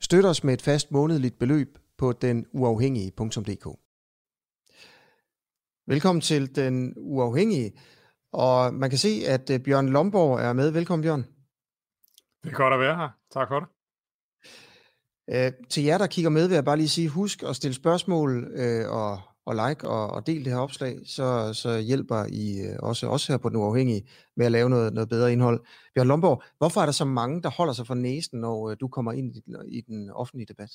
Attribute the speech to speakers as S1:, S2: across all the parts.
S1: Støt os med et fast månedligt beløb på denuafhængige.dk. Velkommen til Den Uafhængige. Og man kan se, at øh, Bjørn Lomborg er med. Velkommen, Bjørn.
S2: Det er godt at være her. Tak for det.
S1: Øh, til jer, der kigger med, vil jeg bare lige sige, husk at stille spørgsmål øh, og, og like og, og del det her opslag, så, så hjælper I også, også os her på Den Uafhængige med at lave noget, noget bedre indhold. Bjørn Lomborg, hvorfor er der så mange, der holder sig for næsen, når øh, du kommer ind i, i den offentlige debat?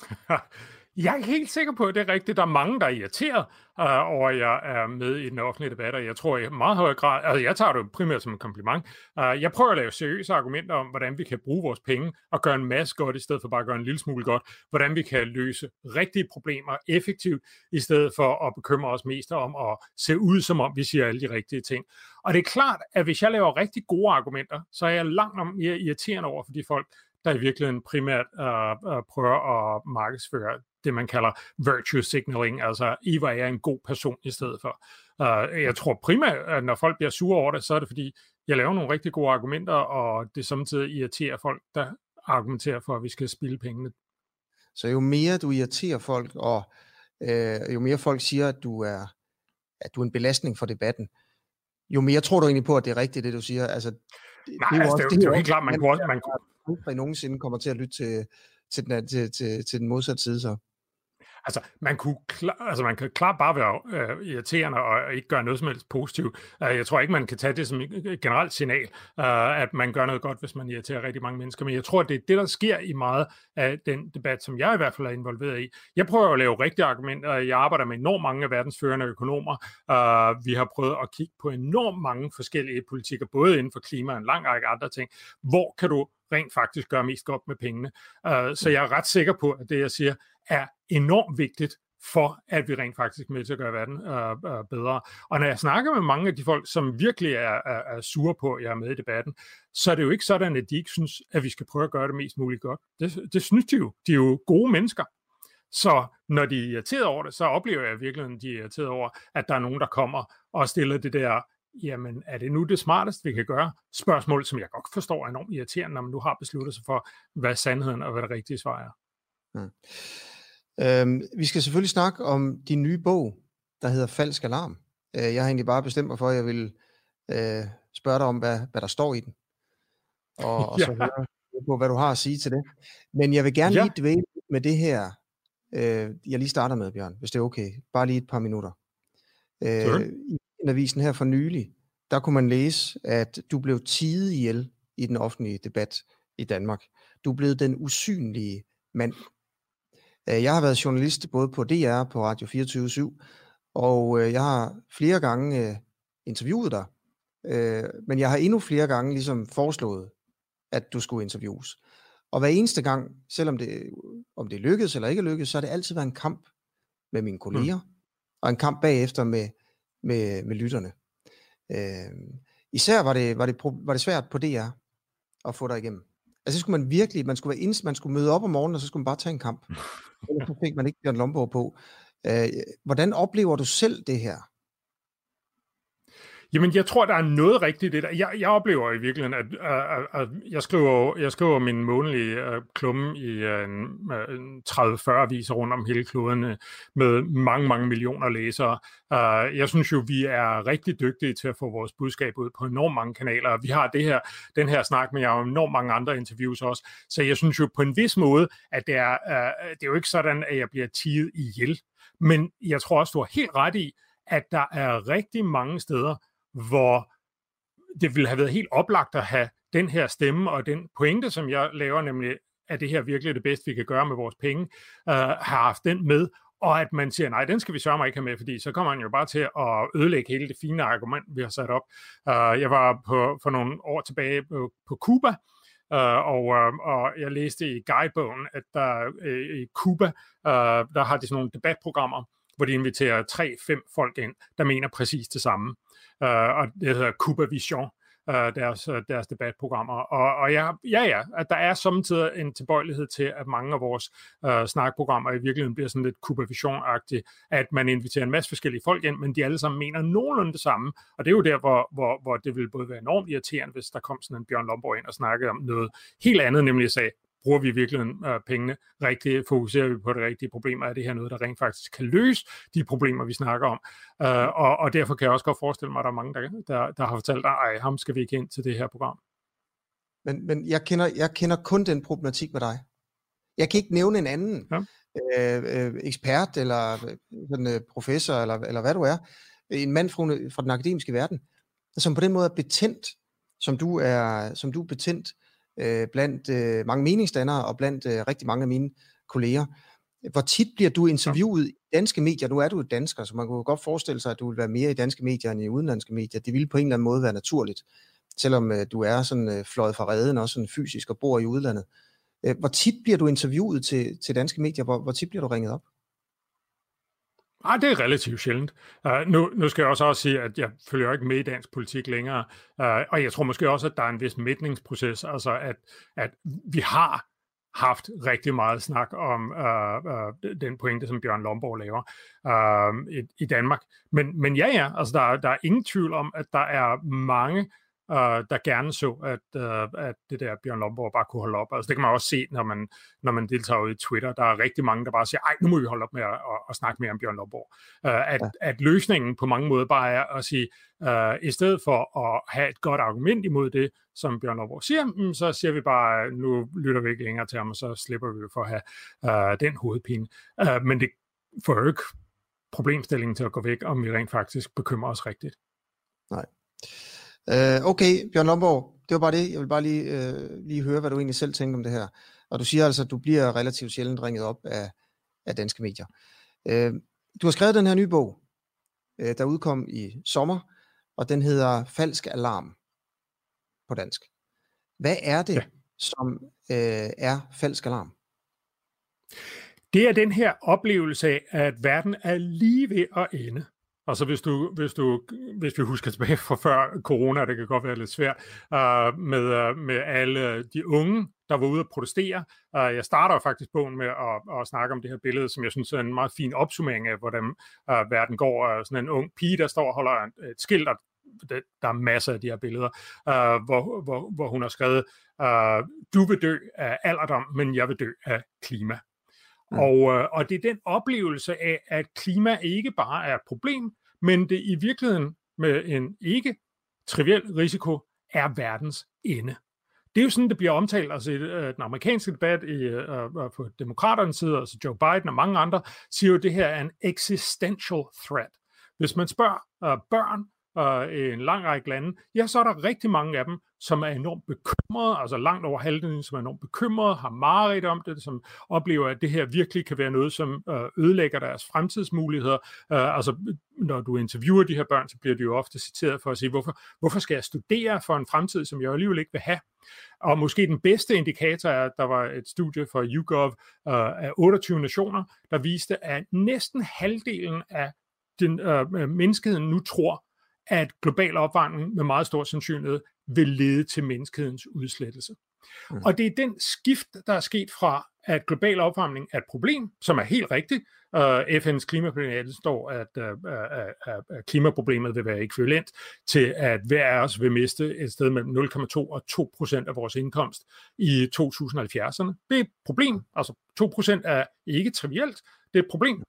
S2: Jeg er helt sikker på, at det er rigtigt. Der er mange, der er irriteret uh, over, at jeg er med i den offentlige debat, og jeg tror i meget høj grad, altså jeg tager det primært som en kompliment. Uh, jeg prøver at lave seriøse argumenter om, hvordan vi kan bruge vores penge og gøre en masse godt, i stedet for bare at gøre en lille smule godt. Hvordan vi kan løse rigtige problemer effektivt, i stedet for at bekymre os mest om at se ud, som om vi siger alle de rigtige ting. Og det er klart, at hvis jeg laver rigtig gode argumenter, så er jeg langt om mere irriterende over for de folk, der i virkeligheden primært uh, uh, prøver at markedsføre det, man kalder virtue signaling, altså I var jeg en god person i stedet for. Uh, jeg tror primært, at når folk bliver sure over det, så er det fordi, jeg laver nogle rigtig gode argumenter, og det samtidig irriterer folk, der argumenterer for, at vi skal spille pengene.
S1: Så jo mere du irriterer folk, og øh, jo mere folk siger, at du er at du er en belastning for debatten, jo mere tror du egentlig på, at det er rigtigt, det du siger. Altså,
S2: det, Nej, det er jo, altså, det, det er jo helt klart, man kunne også... Man
S1: kunne... aldrig nogensinde kommer til at lytte til, til, den, til, til, til den modsatte side så.
S2: Altså, man, kunne klar, altså, man kan klart bare være øh, irriterende og ikke gøre noget som helst positivt. Uh, jeg tror ikke, man kan tage det som et generelt signal, uh, at man gør noget godt, hvis man irriterer rigtig mange mennesker. Men jeg tror, det er det, der sker i meget af den debat, som jeg i hvert fald er involveret i. Jeg prøver at lave rigtige argumenter. Jeg arbejder med enormt mange af verdens førende økonomer. Uh, vi har prøvet at kigge på enormt mange forskellige politikker, både inden for klima og en lang række andre ting. Hvor kan du rent faktisk gøre mest godt med pengene. Uh, så jeg er ret sikker på, at det, jeg siger, er enormt vigtigt for, at vi rent faktisk er med til at gøre verden uh, uh, bedre. Og når jeg snakker med mange af de folk, som virkelig er, er, er sure på, at jeg er med i debatten, så er det jo ikke sådan, at de ikke synes, at vi skal prøve at gøre det mest muligt godt. Det, det synes de jo. De er jo gode mennesker. Så når de er irriteret over det, så oplever jeg virkelig, at de er irriteret over, at der er nogen, der kommer og stiller det der jamen er det nu det smarteste, vi kan gøre? Spørgsmål, som jeg godt forstår er enormt irriterende, når man nu har besluttet sig for, hvad sandheden og hvad det rigtige svar er. Hmm.
S1: Øhm, vi skal selvfølgelig snakke om din nye bog, der hedder Falsk Alarm. Øh, jeg har egentlig bare bestemt mig for, at jeg vil øh, spørge dig om, hvad, hvad der står i den. Og, og så høre på, hvad du har at sige til det. Men jeg vil gerne ja. lige dvæle med det her, øh, jeg lige starter med, Bjørn, hvis det er okay. Bare lige et par minutter. Øh, I avisen her for nylig, der kunne man læse, at du blev tidet ihjel i den offentlige debat i Danmark. Du blev den usynlige mand. Øh, jeg har været journalist både på DR på Radio 24 og øh, jeg har flere gange øh, interviewet dig, men jeg har endnu flere gange ligesom foreslået, at du skulle interviews. Og hver eneste gang, selvom det, om det lykkedes eller ikke lykkedes, så har det altid været en kamp med mine kolleger, mm. og en kamp bagefter med, med, med lytterne. Øh, især var det, var, det, var det svært på DR at få dig igennem. Altså så skulle man virkelig, man skulle, være ind, man skulle møde op om morgenen, og så skulle man bare tage en kamp. Ellers så fik man ikke Bjørn Lomborg på. Øh, hvordan oplever du selv det her?
S2: Jamen, jeg tror, der er noget rigtigt i det der. Jeg, jeg oplever i virkeligheden, at, at, at jeg, skriver, jeg skriver min månedlige uh, klumme i uh, en, uh, 30-40 viser rundt om hele kloden uh, med mange, mange millioner læsere. Uh, jeg synes jo, vi er rigtig dygtige til at få vores budskab ud på enormt mange kanaler. Vi har det her, den her snak, men jeg har enormt mange andre interviews også. Så jeg synes jo på en vis måde, at det er, uh, det er jo ikke sådan, at jeg bliver tiget ihjel. Men jeg tror også, du har helt ret i, at der er rigtig mange steder, hvor det ville have været helt oplagt at have den her stemme og den pointe, som jeg laver, nemlig er det her virkelig det bedste, vi kan gøre med vores penge, øh, har haft den med, og at man siger, nej, den skal vi sørge mig ikke have med, fordi så kommer man jo bare til at ødelægge hele det fine argument, vi har sat op. Uh, jeg var på, for nogle år tilbage på, på Cuba, uh, og, uh, og jeg læste i guidebogen, at der uh, i Cuba, uh, der har de sådan nogle debatprogrammer, hvor de inviterer tre-fem folk ind, der mener præcis det samme. Uh, og det hedder Cuba Vision, øh, deres, øh, deres debatprogrammer. Og, og ja, ja, ja, at der er samtidig en tilbøjelighed til, at mange af vores øh, snakprogrammer i virkeligheden bliver sådan lidt vision at man inviterer en masse forskellige folk ind, men de alle sammen mener nogenlunde det samme. Og det er jo der, hvor, hvor, hvor det vil både være enormt irriterende, hvis der kom sådan en Bjørn Lomborg ind og snakkede om noget helt andet, nemlig sagde, bruger vi virkelig øh, pengene rigtigt, fokuserer vi på det rigtige problem, er det her noget, der rent faktisk kan løse de problemer, vi snakker om. Øh, og, og derfor kan jeg også godt forestille mig, at der er mange, der, der, der har fortalt, ej, ham skal vi ikke ind til det her program.
S1: Men, men jeg, kender, jeg kender kun den problematik med dig. Jeg kan ikke nævne en anden ja. øh, øh, ekspert, eller sådan, øh, professor, eller, eller hvad du er, en mand fra, fra den akademiske verden, som på den måde er betændt, som du er, som du er betændt øh, blandt øh, mange meningsdannere og blandt øh, rigtig mange af mine kolleger. Hvor tit bliver du interviewet i danske medier? Nu er du dansker, så man kunne godt forestille sig, at du vil være mere i danske medier end i udenlandske medier. Det ville på en eller anden måde være naturligt, selvom øh, du er sådan øh, fløjet fra redden, også sådan fysisk og bor i udlandet. Øh, hvor tit bliver du interviewet til, til danske medier? Hvor, hvor tit bliver du ringet op?
S2: Nej, det er relativt sjældent. Uh, nu, nu skal jeg også, også sige, at jeg følger ikke med i dansk politik længere, uh, og jeg tror måske også, at der er en vis mætningsproces, altså at, at vi har haft rigtig meget snak om uh, uh, den pointe, som Bjørn Lomborg laver uh, i, i Danmark. Men, men ja, ja, altså der, der er ingen tvivl om, at der er mange uh, der gerne så, at, uh, at det der Bjørn Lomborg bare kunne holde op. Altså det kan man også se, når man, når man deltager i Twitter. Der er rigtig mange, der bare siger, ej, nu må vi holde op med at, at, at snakke mere om Bjørn Lomborg. Uh, at, ja. at løsningen på mange måder bare er at sige, uh, i stedet for at have et godt argument imod det, som Bjørn Lomborg siger, mm, så siger vi bare, nu lytter vi ikke længere til ham, og så slipper vi for at have uh, den hovedpine. Uh, men det får jo ikke problemstillingen til at gå væk, om vi rent faktisk bekymrer os rigtigt.
S1: Nej. Uh, okay, Bjørn Lomborg, det var bare det. Jeg vil bare lige, uh, lige høre, hvad du egentlig selv tænker om det her. Og du siger altså, at du bliver relativt sjældent ringet op af, af danske medier. Uh, du har skrevet den her nye bog, uh, der udkom i sommer, og den hedder Falsk Alarm på dansk. Hvad er det, ja. som uh, er falsk alarm?
S2: Det er den her oplevelse af, at verden er lige ved at ende. Altså hvis du, hvis du, hvis vi husker tilbage fra før corona, det kan godt være lidt svært, uh, med, uh, med alle de unge, der var ude at protestere. Uh, jeg starter faktisk bogen med at, at snakke om det her billede, som jeg synes er en meget fin opsummering af, hvordan uh, verden går. Uh, sådan en ung pige, der står og holder et skilt, og det, der er masser af de her billeder, uh, hvor, hvor, hvor hun har skrevet, uh, du vil dø af alderdom, men jeg vil dø af klima. Mm. Og, og det er den oplevelse af, at klima ikke bare er et problem, men det i virkeligheden med en ikke triviel risiko er verdens ende. Det er jo sådan, det bliver omtalt. Altså, øh, den amerikanske debat i, uh, på demokraternes side, altså Joe Biden og mange andre, siger jo, at det her er en existential threat. Hvis man spørger uh, børn uh, i en lang række lande, ja, så er der rigtig mange af dem, som er enormt bekymrede, altså langt over halvdelen, som er enormt bekymrede, har mareridt om det, som oplever, at det her virkelig kan være noget, som øh, ødelægger deres fremtidsmuligheder. Øh, altså, når du interviewer de her børn, så bliver de jo ofte citeret for at sige, hvorfor, hvorfor skal jeg studere for en fremtid, som jeg alligevel ikke vil have? Og måske den bedste indikator er, at der var et studie fra YouGov øh, af 28 nationer, der viste, at næsten halvdelen af den, øh, menneskeheden nu tror, at global opvarmning med meget stor sandsynlighed vil lede til menneskehedens udslettelse. Mm. Og det er den skift, der er sket fra, at global opvarmning er et problem, som er helt rigtigt. Uh, FN's klimapanel står, at uh, uh, uh, klimaproblemet vil være ekvivalent til, at hver af os vil miste et sted mellem 0,2 og 2 procent af vores indkomst i 2070'erne. Det er et problem. Altså 2 procent er ikke trivielt. Det er et problem.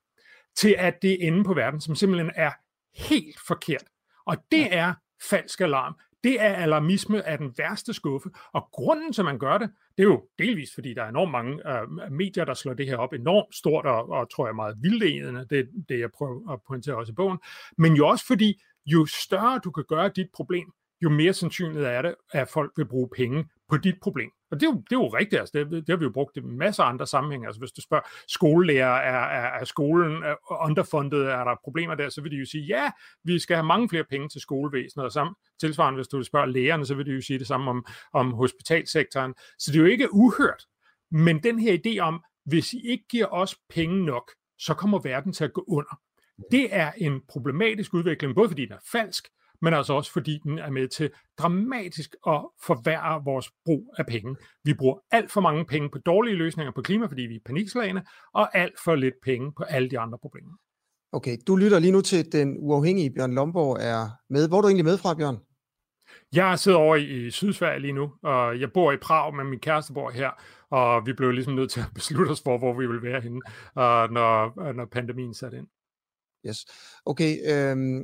S2: Til at det inde på verden, som simpelthen er helt forkert. Og det er falsk alarm. Det er alarmisme af den værste skuffe. Og grunden til, at man gør det, det er jo delvis, fordi der er enormt mange uh, medier, der slår det her op enormt stort og, og tror jeg meget vildledende. Det er det, jeg prøver at pointere også i bogen. Men jo også fordi, jo større du kan gøre dit problem, jo mere sandsynligt er det, at folk vil bruge penge på dit problem. Og det er jo, det er jo rigtigt, altså det, det har vi jo brugt i masser af andre sammenhænge. Altså hvis du spørger skolelærer, er, er, er skolen underfundet, er der problemer der, så vil de jo sige, ja, vi skal have mange flere penge til skolevæsenet, og samt, tilsvarende hvis du spørger lægerne, så vil de jo sige det samme om, om hospitalsektoren. Så det er jo ikke uhørt. Men den her idé om, hvis I ikke giver os penge nok, så kommer verden til at gå under. Det er en problematisk udvikling, både fordi den er falsk, men altså også fordi den er med til dramatisk at forværre vores brug af penge. Vi bruger alt for mange penge på dårlige løsninger på klima, fordi vi er panikslagende, og alt for lidt penge på alle de andre problemer.
S1: Okay, du lytter lige nu til den uafhængige Bjørn Lomborg er med. Hvor er du egentlig med fra, Bjørn?
S2: Jeg sidder over i Sydsverige lige nu, og jeg bor i Prag, men min kæreste bor her, og vi blev ligesom nødt til at beslutte os for, hvor vi vil være henne, når, når pandemien satte ind.
S1: Yes. Okay, øhm,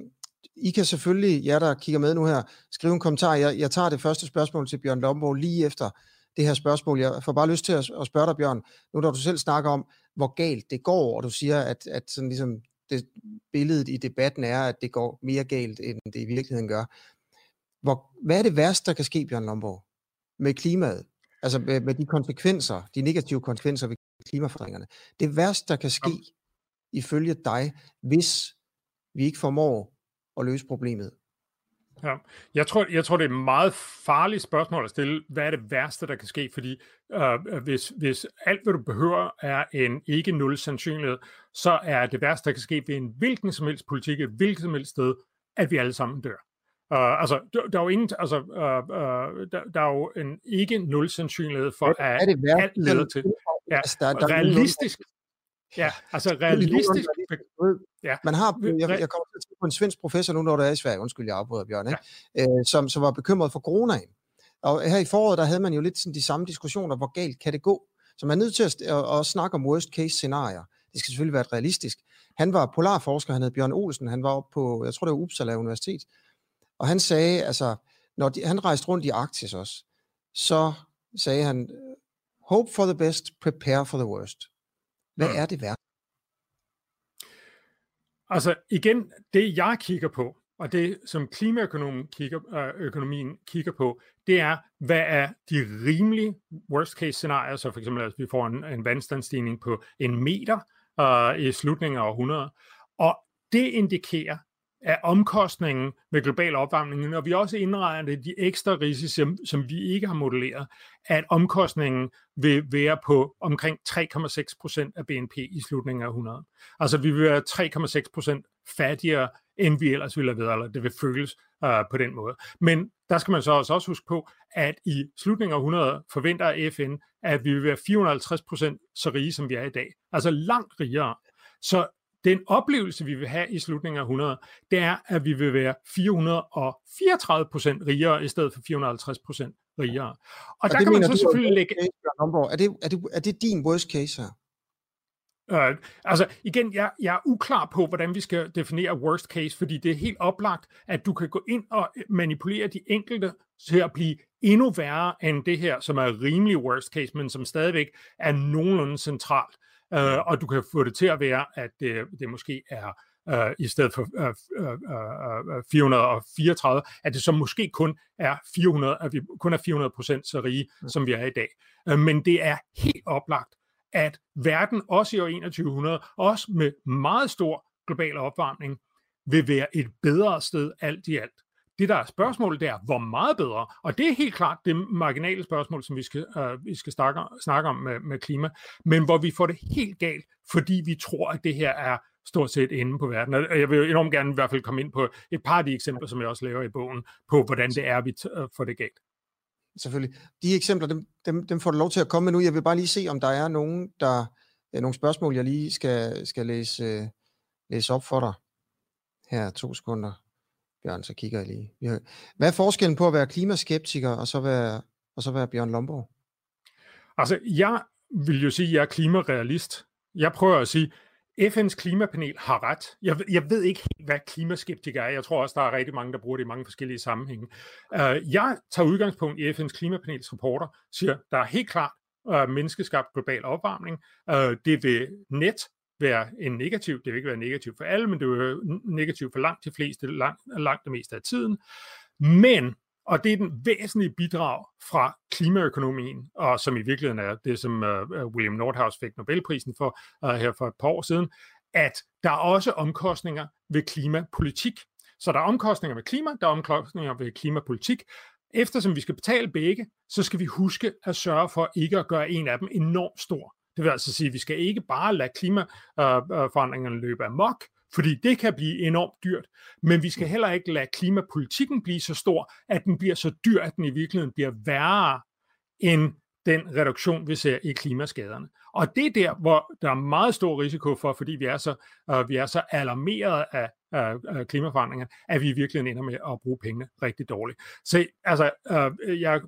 S1: I kan selvfølgelig, jer der kigger med nu her, skrive en kommentar. Jeg, jeg tager det første spørgsmål til Bjørn Lomborg lige efter det her spørgsmål. Jeg får bare lyst til at, at spørge dig, Bjørn, nu når du selv snakker om, hvor galt det går, og du siger, at, at sådan ligesom det, billedet i debatten er, at det går mere galt, end det i virkeligheden gør. Hvor, hvad er det værste, der kan ske, Bjørn Lomborg, med klimaet? Altså med, med de konsekvenser, de negative konsekvenser ved klimaforandringerne. Det værste, der kan ske, ifølge dig, hvis vi ikke formår at løse problemet?
S2: Ja, jeg tror, jeg tror, det er et meget farligt spørgsmål at stille. Hvad er det værste, der kan ske? Fordi øh, hvis, hvis alt, hvad du behøver, er en ikke nul sandsynlighed, så er det værste, der kan ske ved en hvilken som helst politik, et hvilket som helst sted, at vi alle sammen dør. Uh, altså, der, der er jo ingen, altså, uh, uh, der, der er jo en ikke nul sandsynlighed for, at alt leder til. Ja, altså, der, der realistisk, Ja, altså realistisk.
S1: Ja. Man har, jeg, jeg kommer til at tænke på en svensk professor nu, når der er i Sverige, undskyld, jeg afbryder Bjørn, ikke? Ja. Øh, som, som var bekymret for coronaen. Og her i foråret, der havde man jo lidt sådan de samme diskussioner, hvor galt kan det gå? Så man er nødt til at, at, at snakke om worst case scenarier. Det skal selvfølgelig være realistisk. Han var polarforsker, han hed Bjørn Olsen, han var oppe på, jeg tror det var Uppsala Universitet, og han sagde, altså, når de, han rejste rundt i Arktis også, så sagde han, hope for the best, prepare for the worst. Hvad er det værd?
S2: Altså igen, det jeg kigger på, og det som klimaøkonomien kigger, øh, økonomien kigger på, det er, hvad er de rimelige worst case scenarier, så for eksempel at vi får en, en vandstandsstigning på en meter uh, i slutningen af århundredet, og det indikerer, af omkostningen ved global opvarmning, og vi også indregner de ekstra risici, som, som vi ikke har modelleret, at omkostningen vil være på omkring 3,6 procent af BNP i slutningen af 100. Altså vi vil være 3,6 procent fattigere, end vi ellers ville have været, eller det vil føles uh, på den måde. Men der skal man så også huske på, at i slutningen af 100 forventer FN, at vi vil være 450 procent så rige, som vi er i dag. Altså langt rigere. Så den oplevelse, vi vil have i slutningen af 100, det er, at vi vil være 434 procent rigere, i stedet for 450 procent rigere. Og,
S1: og der kan man så selvfølgelig lægge... Er det, er, det, er det din worst case her?
S2: Uh, altså igen, jeg, jeg er uklar på, hvordan vi skal definere worst case, fordi det er helt oplagt, at du kan gå ind og manipulere de enkelte til at blive endnu værre end det her, som er rimelig worst case, men som stadigvæk er nogenlunde centralt. Øh, og du kan få det til at være, at det, det måske er øh, i stedet for øh, øh, 434, at det så måske kun er 400, at vi kun er 400 procent så rige, mm. som vi er i dag. Øh, men det er helt oplagt, at verden også i år 2100, også med meget stor global opvarmning, vil være et bedre sted alt i alt. Det, der er spørgsmålet, det er, hvor meget bedre? Og det er helt klart det marginale spørgsmål, som vi skal, øh, vi skal snakke, snakke om med, med klima, men hvor vi får det helt galt, fordi vi tror, at det her er stort set inde på verden. Og jeg vil enormt gerne i hvert fald komme ind på et par af de eksempler, som jeg også laver i bogen, på hvordan det er, vi øh, får det galt.
S1: Selvfølgelig. De eksempler, dem, dem, dem får du lov til at komme med nu. Jeg vil bare lige se, om der er nogen, der, er nogle spørgsmål, jeg lige skal, skal læse, øh, læse op for dig. Her, to sekunder. Bjørn, så kigger jeg lige. Hvad er forskellen på at være klimaskeptiker og så være, og så være Bjørn Lomborg?
S2: Altså, jeg vil jo sige, at jeg er klimarealist. Jeg prøver at sige, FN's klimapanel har ret. Jeg, jeg ved ikke helt, hvad klimaskeptiker er. Jeg tror også, der er rigtig mange, der bruger det i mange forskellige sammenhænge. Uh, jeg tager udgangspunkt i FN's klimapanels rapporter, siger, der er helt klart uh, menneskeskabt global opvarmning. Uh, det vil net være en negativ, det vil ikke være negativ for alle, men det vil være negativ for langt de fleste, langt, langt det meste af tiden. Men, Og det er den væsentlige bidrag fra klimaøkonomien, og som i virkeligheden er det, som uh, William Nordhaus fik Nobelprisen for uh, her for et par år siden, at der er også omkostninger ved klimapolitik. Så der er omkostninger ved klima, der er omkostninger ved klimapolitik. Eftersom vi skal betale begge, så skal vi huske at sørge for ikke at gøre en af dem enormt stor. Det vil altså sige, at vi skal ikke bare lade klimaforandringerne løbe amok, fordi det kan blive enormt dyrt, men vi skal heller ikke lade klimapolitikken blive så stor, at den bliver så dyr, at den i virkeligheden bliver værre end den reduktion, vi ser i klimaskaderne. Og det er der, hvor der er meget stor risiko for, fordi vi er så, uh, vi er så alarmeret af, af klimaforandringer, at vi virkelig ender med at bruge pengene rigtig dårligt. Så altså, uh, jeg,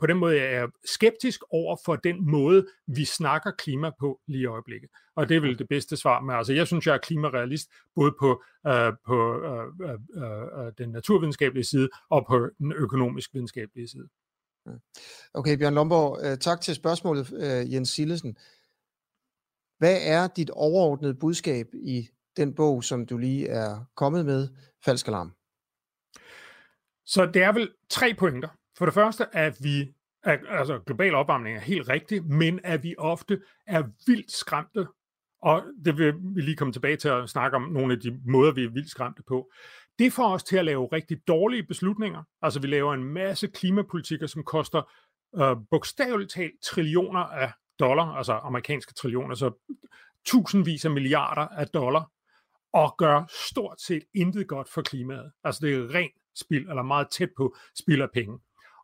S2: på den måde er jeg skeptisk over for den måde, vi snakker klima på lige i øjeblikket. Og det er vel det bedste svar med. Altså, jeg synes, jeg er klimarealist, både på, uh, på uh, uh, uh, den naturvidenskabelige side og på den økonomisk videnskabelige side. Mm.
S1: Okay, Bjørn Lomborg, øh, tak til spørgsmålet, øh, Jens Sillesen. Hvad er dit overordnede budskab i den bog, som du lige er kommet med, Falsk Alarm?
S2: Så det er vel tre pointer. For det første, at vi, at, altså global opvarmning er helt rigtigt, men at vi ofte er vildt skræmte, og det vil vi lige komme tilbage til at snakke om nogle af de måder, vi er vildt skræmte på. Det får os til at lave rigtig dårlige beslutninger. Altså vi laver en masse klimapolitikker, som koster øh, bogstaveligt talt trillioner af dollar, altså amerikanske trillioner, så tusindvis af milliarder af dollar, og gør stort set intet godt for klimaet. Altså det er rent spild, eller meget tæt på spild af penge.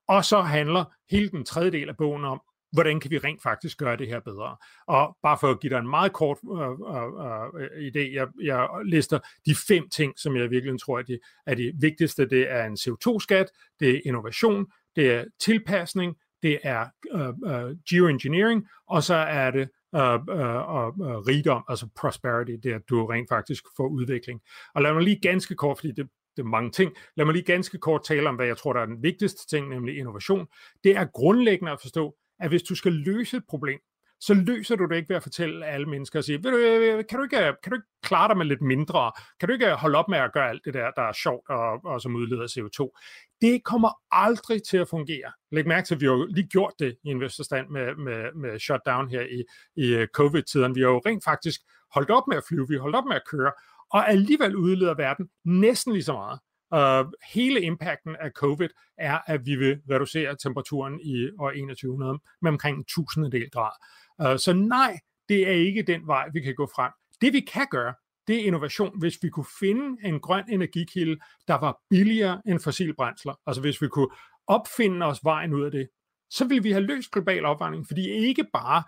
S2: Og så handler hele den tredje del af bogen om, hvordan kan vi rent faktisk gøre det her bedre? Og bare for at give dig en meget kort øh, øh, øh idé, jeg, jeg lister de fem ting, som jeg virkelig tror er de, er de vigtigste. Det er en CO2-skat, det er innovation, det er tilpasning, det er øh, øh, geoengineering, og så er det øh, øh, øh, rigdom, altså prosperity, det er, at du rent faktisk får udvikling. Og lad mig lige ganske kort, fordi det, det er mange ting. Lad mig lige ganske kort tale om, hvad jeg tror, der er den vigtigste ting, nemlig innovation. Det er grundlæggende at forstå, at hvis du skal løse et problem, så løser du det ikke ved at fortælle alle mennesker og sige, Ved du, øh, øh, kan, du ikke, øh, kan du ikke klare dig med lidt mindre? Kan du ikke holde op med at gøre alt det der, der er sjovt og, og som udleder CO2? Det kommer aldrig til at fungere. Læg mærke til, at vi har jo lige gjort det i en stand med, med, med shutdown her i, i covid-tiden. Vi har jo rent faktisk holdt op med at flyve, vi har holdt op med at køre, og alligevel udleder verden næsten lige så meget. Øh, hele impacten af covid er, at vi vil reducere temperaturen i år 2100 med omkring en tusindedel grad. Øh, så nej, det er ikke den vej, vi kan gå frem. Det vi kan gøre, det er innovation. Hvis vi kunne finde en grøn energikilde, der var billigere end fossilbrændsler, altså hvis vi kunne opfinde os vejen ud af det, så ville vi have løst global opvarmning, fordi ikke bare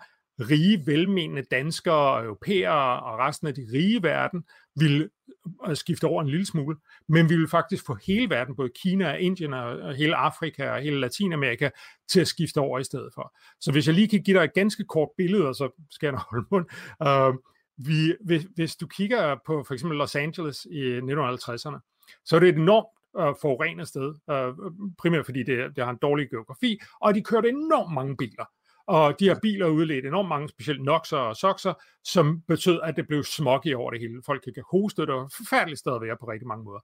S2: rige, velmenende danskere, europæere og resten af de rige verden ville øh, øh, skifte over en lille smule, men vi vil faktisk få hele verden, både Kina og Indien og hele Afrika og hele Latinamerika, til at skifte over i stedet for. Så hvis jeg lige kan give dig et ganske kort billede, og så skal jeg holde mund. Uh, vi, hvis, hvis du kigger på for eksempel Los Angeles i 1950'erne, så er det et enormt uh, forurenet sted, uh, primært fordi det, det har en dårlig geografi, og de kørte enormt mange biler. Og de her biler udledt enormt mange, specielt noxer og soxer, som betød, at det blev smog over det hele. Folk kan hoste, det var forfærdeligt sted at være på rigtig mange måder.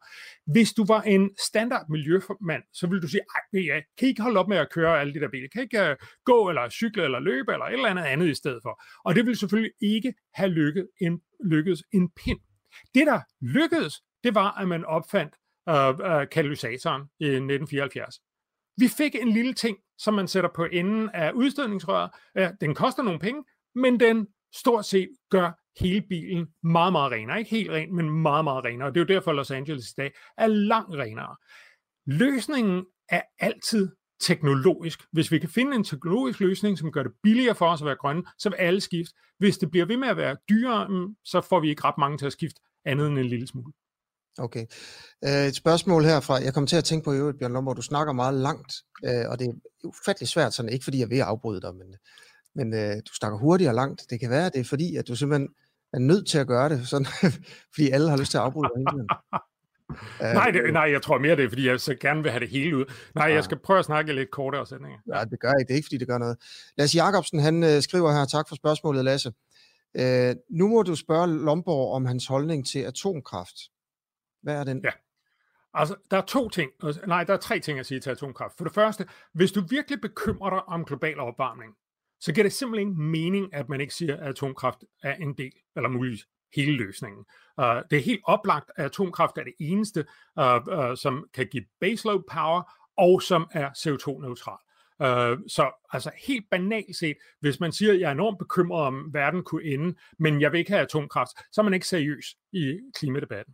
S2: Hvis du var en standard miljømand, så ville du sige, ej, ja, kan I ikke holde op med at køre alle de der biler? Kan I ikke uh, gå eller cykle eller løbe eller et eller andet andet i stedet for? Og det ville selvfølgelig ikke have lykket en, lykkedes en pind. Det, der lykkedes, det var, at man opfandt uh, uh, katalysatoren i 1974. Vi fik en lille ting, som man sætter på enden af udstødningsrøret. Øh, den koster nogle penge, men den stort set gør hele bilen meget, meget renere. Ikke helt ren, men meget, meget renere. Og det er jo derfor, Los Angeles i dag er langt renere. Løsningen er altid teknologisk. Hvis vi kan finde en teknologisk løsning, som gør det billigere for os at være grønne, så vil alle skifte. Hvis det bliver ved med at være dyrere, mm, så får vi ikke ret mange til at skifte andet end en lille smule.
S1: Okay. Øh, et spørgsmål herfra. Jeg kommer til at tænke på i øvrigt, Bjørn Lomborg, du snakker meget langt, øh, og det er ufattelig svært, sådan ikke fordi jeg vil afbryde dig, men, men øh, du snakker hurtigt og langt. Det kan være, at det er fordi, at du simpelthen er nødt til at gøre det, sådan, fordi alle har lyst til at afbryde dig hele
S2: nej, det, nej, jeg tror mere, det er, fordi jeg så gerne vil have det hele ud. Nej, jeg skal prøve at snakke lidt kortere sætninger.
S1: Ja, det gør jeg ikke. Det er ikke, fordi det gør noget. Lasse Jacobsen, han øh, skriver her, tak for spørgsmålet, Lasse. Øh, nu må du spørge Lomborg om hans holdning til atomkraft. Hvad er den?
S2: Ja. Altså, der er to ting, nej, der er tre ting at sige til atomkraft. For det første, hvis du virkelig bekymrer dig om global opvarmning, så giver det simpelthen ingen mening, at man ikke siger, at atomkraft er en del, eller muligvis hele løsningen. Uh, det er helt oplagt, at atomkraft er det eneste, uh, uh, som kan give baseload power, og som er CO2-neutral. Uh, så altså helt banalt set, hvis man siger, at jeg er enormt bekymret om, verden kunne ende, men jeg vil ikke have atomkraft, så er man ikke seriøs i klimadebatten.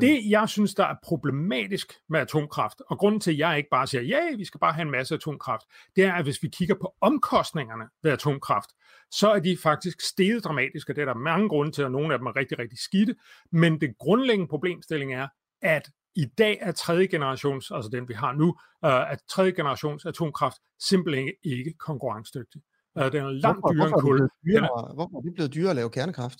S2: Det, jeg synes, der er problematisk med atomkraft, og grunden til, at jeg ikke bare siger, ja, vi skal bare have en masse atomkraft, det er, at hvis vi kigger på omkostningerne ved atomkraft, så er de faktisk steget dramatisk, og det er der mange grunde til, og nogle af dem er rigtig, rigtig skidte. Men det grundlæggende problemstilling er, at i dag er tredje generations, altså den vi har nu, uh, at tredje generations atomkraft simpelthen ikke konkurrencedygtig. Uh, den er langt dyrere end kul.
S1: Hvorfor er det blevet dyrere at lave kernekraft?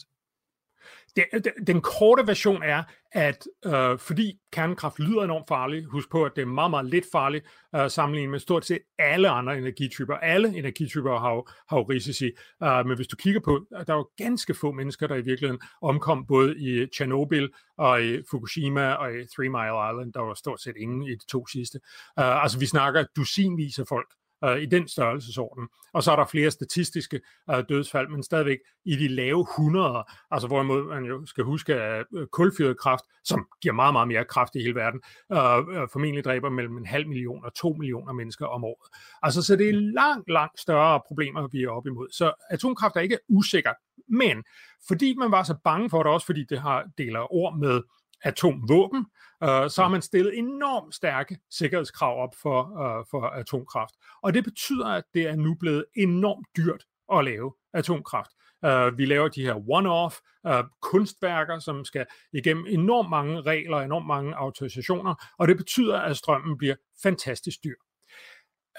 S2: Det, den korte version er, at øh, fordi kernekraft lyder enormt farlig, husk på, at det er meget, meget lidt farligt øh, sammenlignet med stort set alle andre energityper. Alle energityper har jo, har jo risici, øh, men hvis du kigger på, øh, der er jo ganske få mennesker, der i virkeligheden omkom både i Tjernobyl og i Fukushima og i Three Mile Island. Der var stort set ingen i de to sidste. Øh, altså vi snakker dusinvis af folk, øh, i den størrelsesorden. Og så er der flere statistiske øh, dødsfald, men stadigvæk i de lave 100, altså hvorimod man jo skal huske, at øh, kulfyret kraft, som giver meget, meget mere kraft i hele verden, øh, øh, formentlig dræber mellem en halv million og to millioner mennesker om året. Altså så det er langt, langt større problemer, vi er op imod. Så atomkraft er ikke usikkert, men fordi man var så bange for det, også fordi det har deler ord med atomvåben, øh, så har man stillet enormt stærke sikkerhedskrav op for, øh, for atomkraft. Og det betyder, at det er nu blevet enormt dyrt at lave atomkraft. Uh, vi laver de her one-off uh, kunstværker, som skal igennem enormt mange regler, enormt mange autorisationer, og det betyder, at strømmen bliver fantastisk dyr.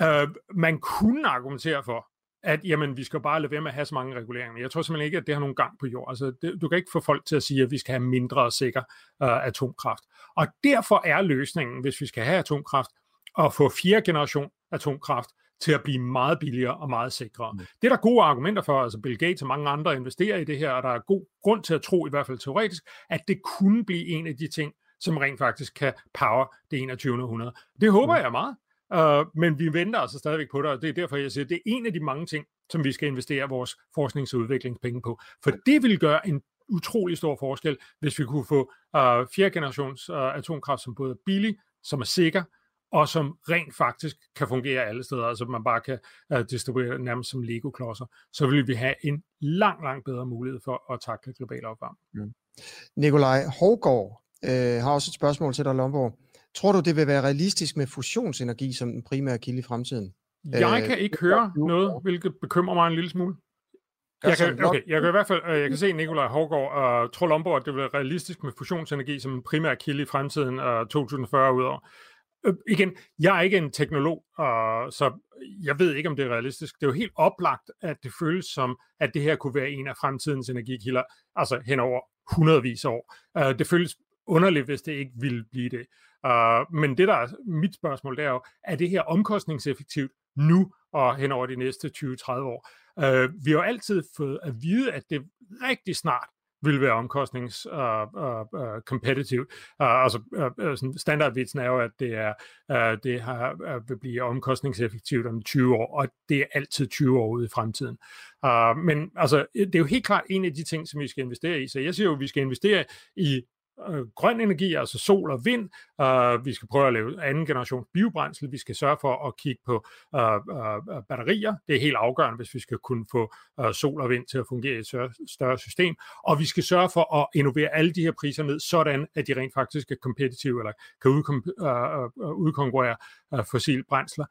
S2: Uh, man kunne argumentere for, at jamen, vi skal bare lade være med at have så mange reguleringer. Jeg tror simpelthen ikke, at det har nogen gang på jord. Altså, det, du kan ikke få folk til at sige, at vi skal have mindre og sikker uh, atomkraft. Og derfor er løsningen, hvis vi skal have atomkraft, at få fjerde generation atomkraft til at blive meget billigere og meget sikrere. Mm. Det er der gode argumenter for, altså Bill Gates og mange andre investerer i det her, og der er god grund til at tro, i hvert fald teoretisk, at det kunne blive en af de ting, som rent faktisk kan power det 21. århundrede. Det håber mm. jeg meget. Uh, men vi venter altså stadigvæk på det, og det er derfor, jeg siger, at det er en af de mange ting, som vi skal investere vores forsknings- og udviklingspenge på. For det vil gøre en utrolig stor forskel, hvis vi kunne få uh, fjerde generations uh, atomkraft, som både er billig, som er sikker, og som rent faktisk kan fungere alle steder, altså man bare kan uh, distribuere nærmest som Lego-klodser, så vil vi have en lang, lang bedre mulighed for at takle global opvarmning. Mm.
S1: Nikolaj Hågård øh, har også et spørgsmål til dig, Lomborg. Tror du, det vil være realistisk med fusionsenergi som den primære kilde i fremtiden?
S2: Jeg øh, kan ikke høre noget, hvilket bekymrer mig en lille smule. Jeg kan, okay, jeg kan i hvert fald øh, jeg kan se Nikolaj Hårgaard og tror Lomborg, at det vil være realistisk med fusionsenergi som en primær kilde i fremtiden uh, 2040 udover. Uh, igen, jeg er ikke en teknolog, uh, så jeg ved ikke, om det er realistisk. Det er jo helt oplagt, at det føles som, at det her kunne være en af fremtidens energikilder, altså hen over hundredvis af år. Uh, det føles underligt, hvis det ikke ville blive det. Uh, men det, der er mit spørgsmål, det er jo, er det her omkostningseffektivt nu og hen over de næste 20-30 år? Uh, vi har jo altid fået at vide, at det rigtig snart vil være omkostnings uh, uh, uh, competitive. Uh, altså uh, sådan standardvitsen er jo, at det er uh, det har, uh, vil blive omkostningseffektivt om 20 år, og det er altid 20 år ude i fremtiden. Uh, men altså, det er jo helt klart en af de ting, som vi skal investere i. Så jeg siger jo, at vi skal investere i øh, grøn energi, altså sol og vind. Uh, vi skal prøve at lave anden generation biobrændsel. Vi skal sørge for at kigge på uh, uh, batterier. Det er helt afgørende, hvis vi skal kunne få uh, sol og vind til at fungere i et større, større system. Og vi skal sørge for at innovere alle de her priser ned, sådan at de rent faktisk er kompetitive, eller kan udkom- uh, uh, udkonkurrere uh, fossile brændsler.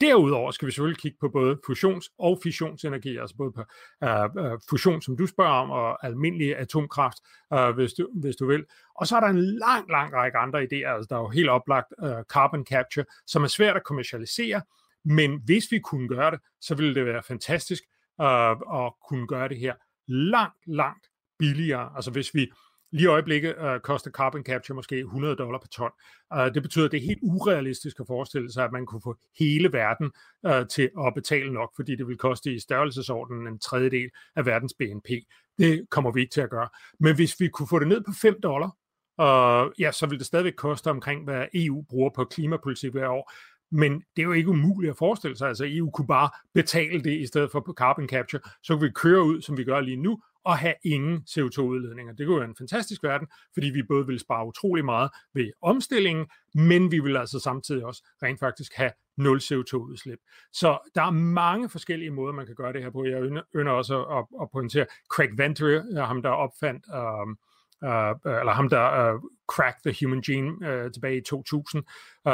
S2: Derudover skal vi selvfølgelig kigge på både fusions- og fissionsenergi, altså både på uh, øh, øh, fusion, som du spørger om, og almindelig atomkraft, uh, hvis, du, hvis du vil. Og så er der en lang, lang række andre idéer. Altså, der er jo helt oplagt uh, carbon capture, som er svært at kommercialisere, men hvis vi kunne gøre det, så ville det være fantastisk uh, at kunne gøre det her langt, langt billigere. Altså hvis vi Lige i øjeblikket øh, koster carbon capture måske 100 dollar per ton. Øh, det betyder, at det er helt urealistisk at forestille sig, at man kunne få hele verden øh, til at betale nok, fordi det vil koste i størrelsesordenen en tredjedel af verdens BNP. Det kommer vi ikke til at gøre. Men hvis vi kunne få det ned på 5 dollar, øh, ja, så vil det stadigvæk koste omkring, hvad EU bruger på klimapolitik hver år. Men det er jo ikke umuligt at forestille sig. Altså EU kunne bare betale det i stedet for på carbon capture. Så kunne vi køre ud, som vi gør lige nu, og have ingen CO2-udledninger. Det kunne være en fantastisk verden, fordi vi både vil spare utrolig meget ved omstillingen, men vi vil altså samtidig også rent faktisk have nul CO2-udslip. Så der er mange forskellige måder, man kan gøre det her på. Jeg ynder også at, at pointere Craig Venter, øh, ham der opfandt øh, øh, eller ham der øh, cracked the human gene øh, tilbage i 2000. Øh,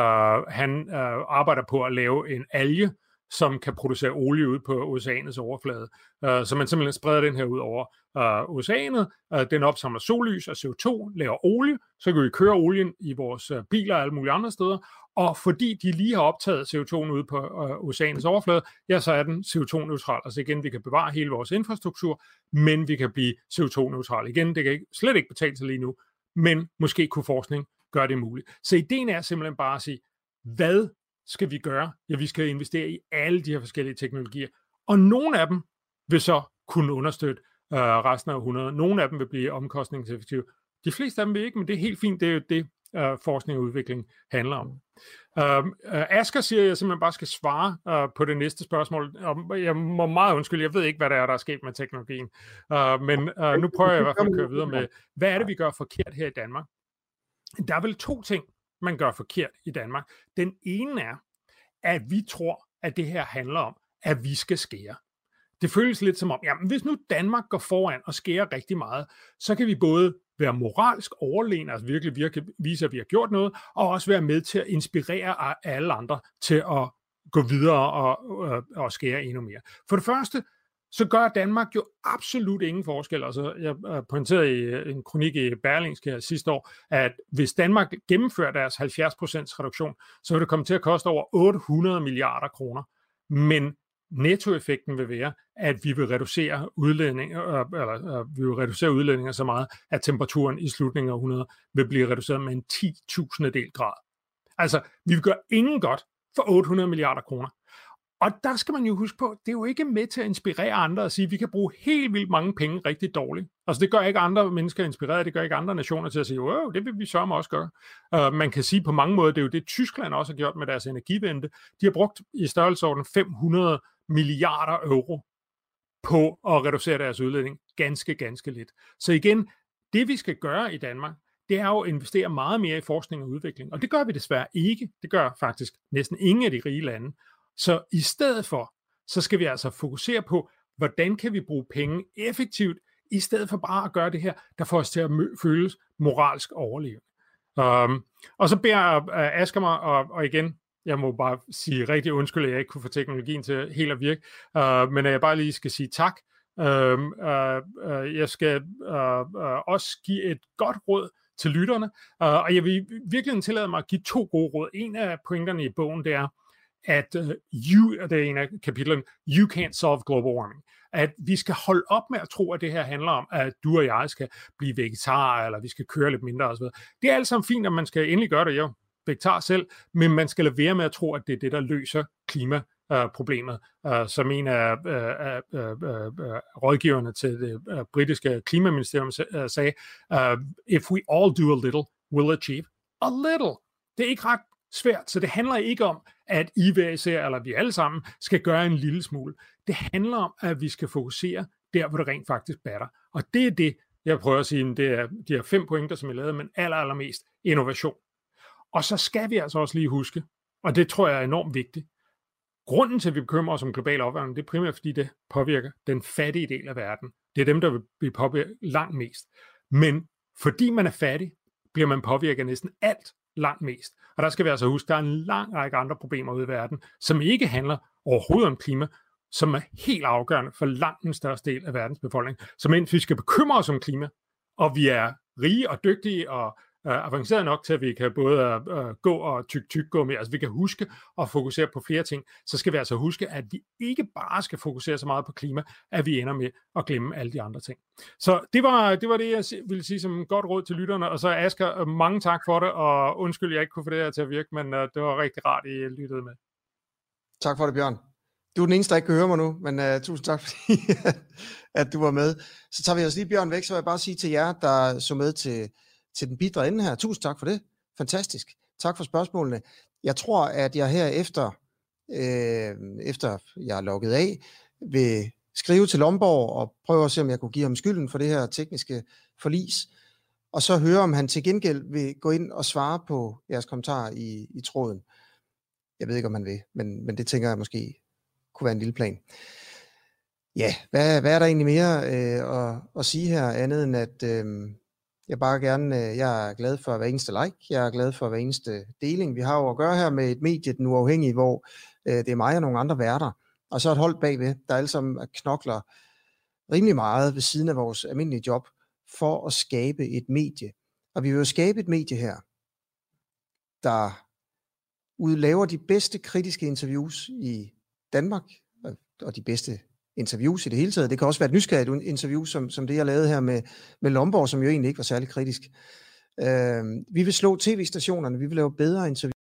S2: han øh, arbejder på at lave en alge, som kan producere olie ud på oceanets overflade. Uh, så man simpelthen spreder den her ud over uh, oceanet. Uh, den opsamler sollys og CO2, laver olie, så kan vi køre olien i vores uh, biler og alle mulige andre steder, og fordi de lige har optaget CO2'en ude på uh, oceanets overflade, ja, så er den CO2-neutral. Altså igen, vi kan bevare hele vores infrastruktur, men vi kan blive CO2-neutral. Igen, det kan ikke, slet ikke betale sig lige nu, men måske kunne forskning gøre det muligt. Så ideen er simpelthen bare at sige, hvad skal vi gøre? Ja, vi skal investere i alle de her forskellige teknologier. Og nogle af dem vil så kunne understøtte øh, resten af 100. Nogle af dem vil blive omkostningseffektive. De fleste af dem vil ikke, men det er helt fint. Det er jo det, øh, forskning og udvikling handler om. Øhm, øh, uh, Asger siger, at jeg simpelthen bare skal svare øh, på det næste spørgsmål. Og jeg må meget undskylde, jeg ved ikke, hvad der er, der er sket med teknologien. Øh, men øh, nu prøver jeg i hvert fald at køre videre med, hvad er det, vi gør forkert her i Danmark? Der er vel to ting, man gør forkert i Danmark. Den ene er, at vi tror, at det her handler om, at vi skal skære. Det føles lidt som om, jamen hvis nu Danmark går foran og skærer rigtig meget, så kan vi både være moralsk overlegen, altså virkelig virke, vise, at vi har gjort noget, og også være med til at inspirere alle andre til at gå videre og, og, og skære endnu mere. For det første, så gør Danmark jo absolut ingen forskel. Altså, jeg pointerede i øh, en kronik i Berlingske sidste år, at hvis Danmark gennemfører deres 70% reduktion, så vil det komme til at koste over 800 milliarder kroner. Men nettoeffekten vil være, at vi vil reducere udledninger, øh, øh, eller øh, vi vil reducere udledninger så meget, at temperaturen i slutningen af 100 vil blive reduceret med en 10.000 del grad. Altså, vi vil gøre ingen godt for 800 milliarder kroner. Og der skal man jo huske på, det er jo ikke med til at inspirere andre og sige, at vi kan bruge helt vildt mange penge rigtig dårligt. Altså det gør ikke andre mennesker inspireret, det gør ikke andre nationer til at sige, wow, det vil vi sørge også gøre. Uh, man kan sige på mange måder, det er jo det Tyskland også har gjort med deres energivente. De har brugt i størrelsesorden 500 milliarder euro på at reducere deres udledning. Ganske, ganske lidt. Så igen, det vi skal gøre i Danmark, det er jo at investere meget mere i forskning og udvikling. Og det gør vi desværre ikke. Det gør faktisk næsten ingen af de rige lande. Så i stedet for, så skal vi altså fokusere på, hvordan kan vi bruge penge effektivt, i stedet for bare at gøre det her, der får os til at føles moralsk overlevende. Um, og så beder uh, Asger mig, og, og igen, jeg må bare sige rigtig undskyld, at jeg ikke kunne få teknologien til helt at virke, uh, men jeg bare lige skal sige tak. Uh, uh, uh, jeg skal uh, uh, også give et godt råd til lytterne, uh, og jeg vil virkelig tillade mig at give to gode råd. En af pointerne i bogen, det er, at uh, you, det er en af kapitlerne, you can't solve global warming. At vi skal holde op med at tro, at det her handler om, at du og jeg skal blive vegetarer, eller vi skal køre lidt mindre osv. Det er alt sammen fint, at man skal endelig gøre det, jo vegetar selv, men man skal lade være med at tro, at det er det, der løser klima problemet, øh, som en af øh, rådgiverne til det britiske klimaministerium uh, sagde, if we all do a little, we'll achieve a little. Det er ikke ret svært, så det handler ikke om, at I hver især, eller vi alle sammen, skal gøre en lille smule. Det handler om, at vi skal fokusere der, hvor det rent faktisk batter. Og det er det, jeg prøver at sige, det er de her fem pointer, som jeg lavede, men aller, allermest innovation. Og så skal vi altså også lige huske, og det tror jeg er enormt vigtigt, grunden til, at vi bekymrer os om global opvarmning, det er primært, fordi det påvirker den fattige del af verden. Det er dem, der vil blive påvirket langt mest. Men fordi man er fattig, bliver man påvirket af næsten alt langt mest. Og der skal vi altså huske, der er en lang række andre problemer ude i verden, som ikke handler overhovedet om klima, som er helt afgørende for langt den største del af verdens befolkning. Så mens vi skal bekymre os om klima, og vi er rige og dygtige og øh, avanceret nok til, at vi kan både øh, gå og tyk tyk gå med, altså vi kan huske og fokusere på flere ting, så skal vi altså huske, at vi ikke bare skal fokusere så meget på klima, at vi ender med at glemme alle de andre ting. Så det var det, var det jeg ville sige som godt råd til lytterne, og så Asger, øh, mange tak for det, og undskyld, jeg ikke kunne få det her til at virke, men øh, det var rigtig rart, I lyttede med.
S1: Tak for det, Bjørn. Du er den eneste, der ikke kan høre mig nu, men uh, tusind tak, fordi at du var med. Så tager vi os lige Bjørn væk, så vil jeg bare sige til jer, der så med til til den bidre ende her. Tusind tak for det. Fantastisk. Tak for spørgsmålene. Jeg tror, at jeg her efter, øh, efter jeg er logget af, vil skrive til Lomborg og prøve at se, om jeg kunne give ham skylden for det her tekniske forlis, og så høre, om han til gengæld vil gå ind og svare på jeres kommentarer i, i tråden. Jeg ved ikke, om han vil, men, men det tænker jeg måske kunne være en lille plan. Ja, hvad, hvad er der egentlig mere øh, at, at sige her, andet end at øh, jeg bare gerne, øh, jeg er glad for hver eneste like, jeg er glad for hver eneste deling. Vi har jo at gøre her med et medie, den uafhængige, hvor øh, det er mig og nogle andre værter, og så et hold bagved, der alle sammen øh, knokler rimelig meget ved siden af vores almindelige job, for at skabe et medie. Og vi vil jo skabe et medie her, der udlaver de bedste kritiske interviews i Danmark, og de bedste interviews i det hele taget. Det kan også være et nysgerrigt interview, som, som det jeg lavede her med, med Lomborg, som jo egentlig ikke var særlig kritisk. Øh, vi vil slå tv-stationerne, vi vil lave bedre interviews,